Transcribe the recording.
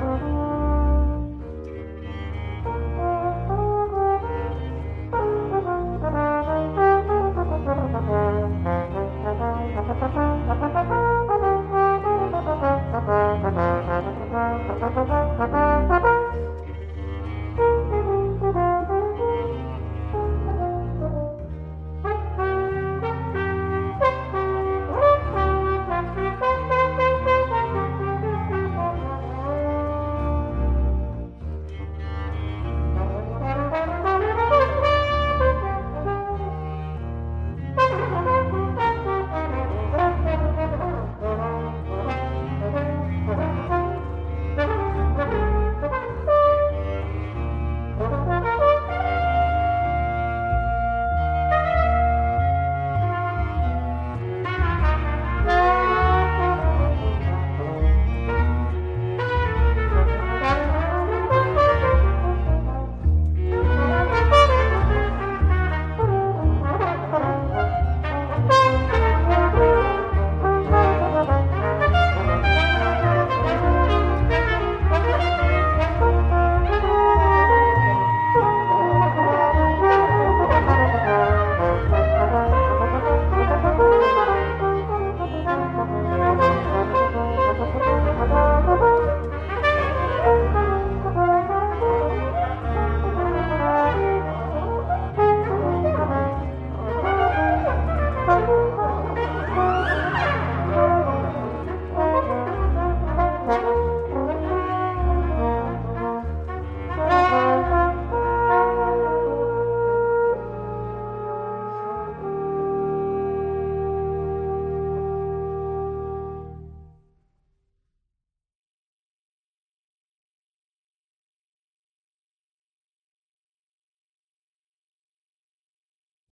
Bye.